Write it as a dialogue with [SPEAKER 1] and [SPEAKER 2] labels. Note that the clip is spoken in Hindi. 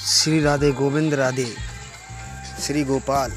[SPEAKER 1] श्री राधे गोविंद राधे श्री गोपाल।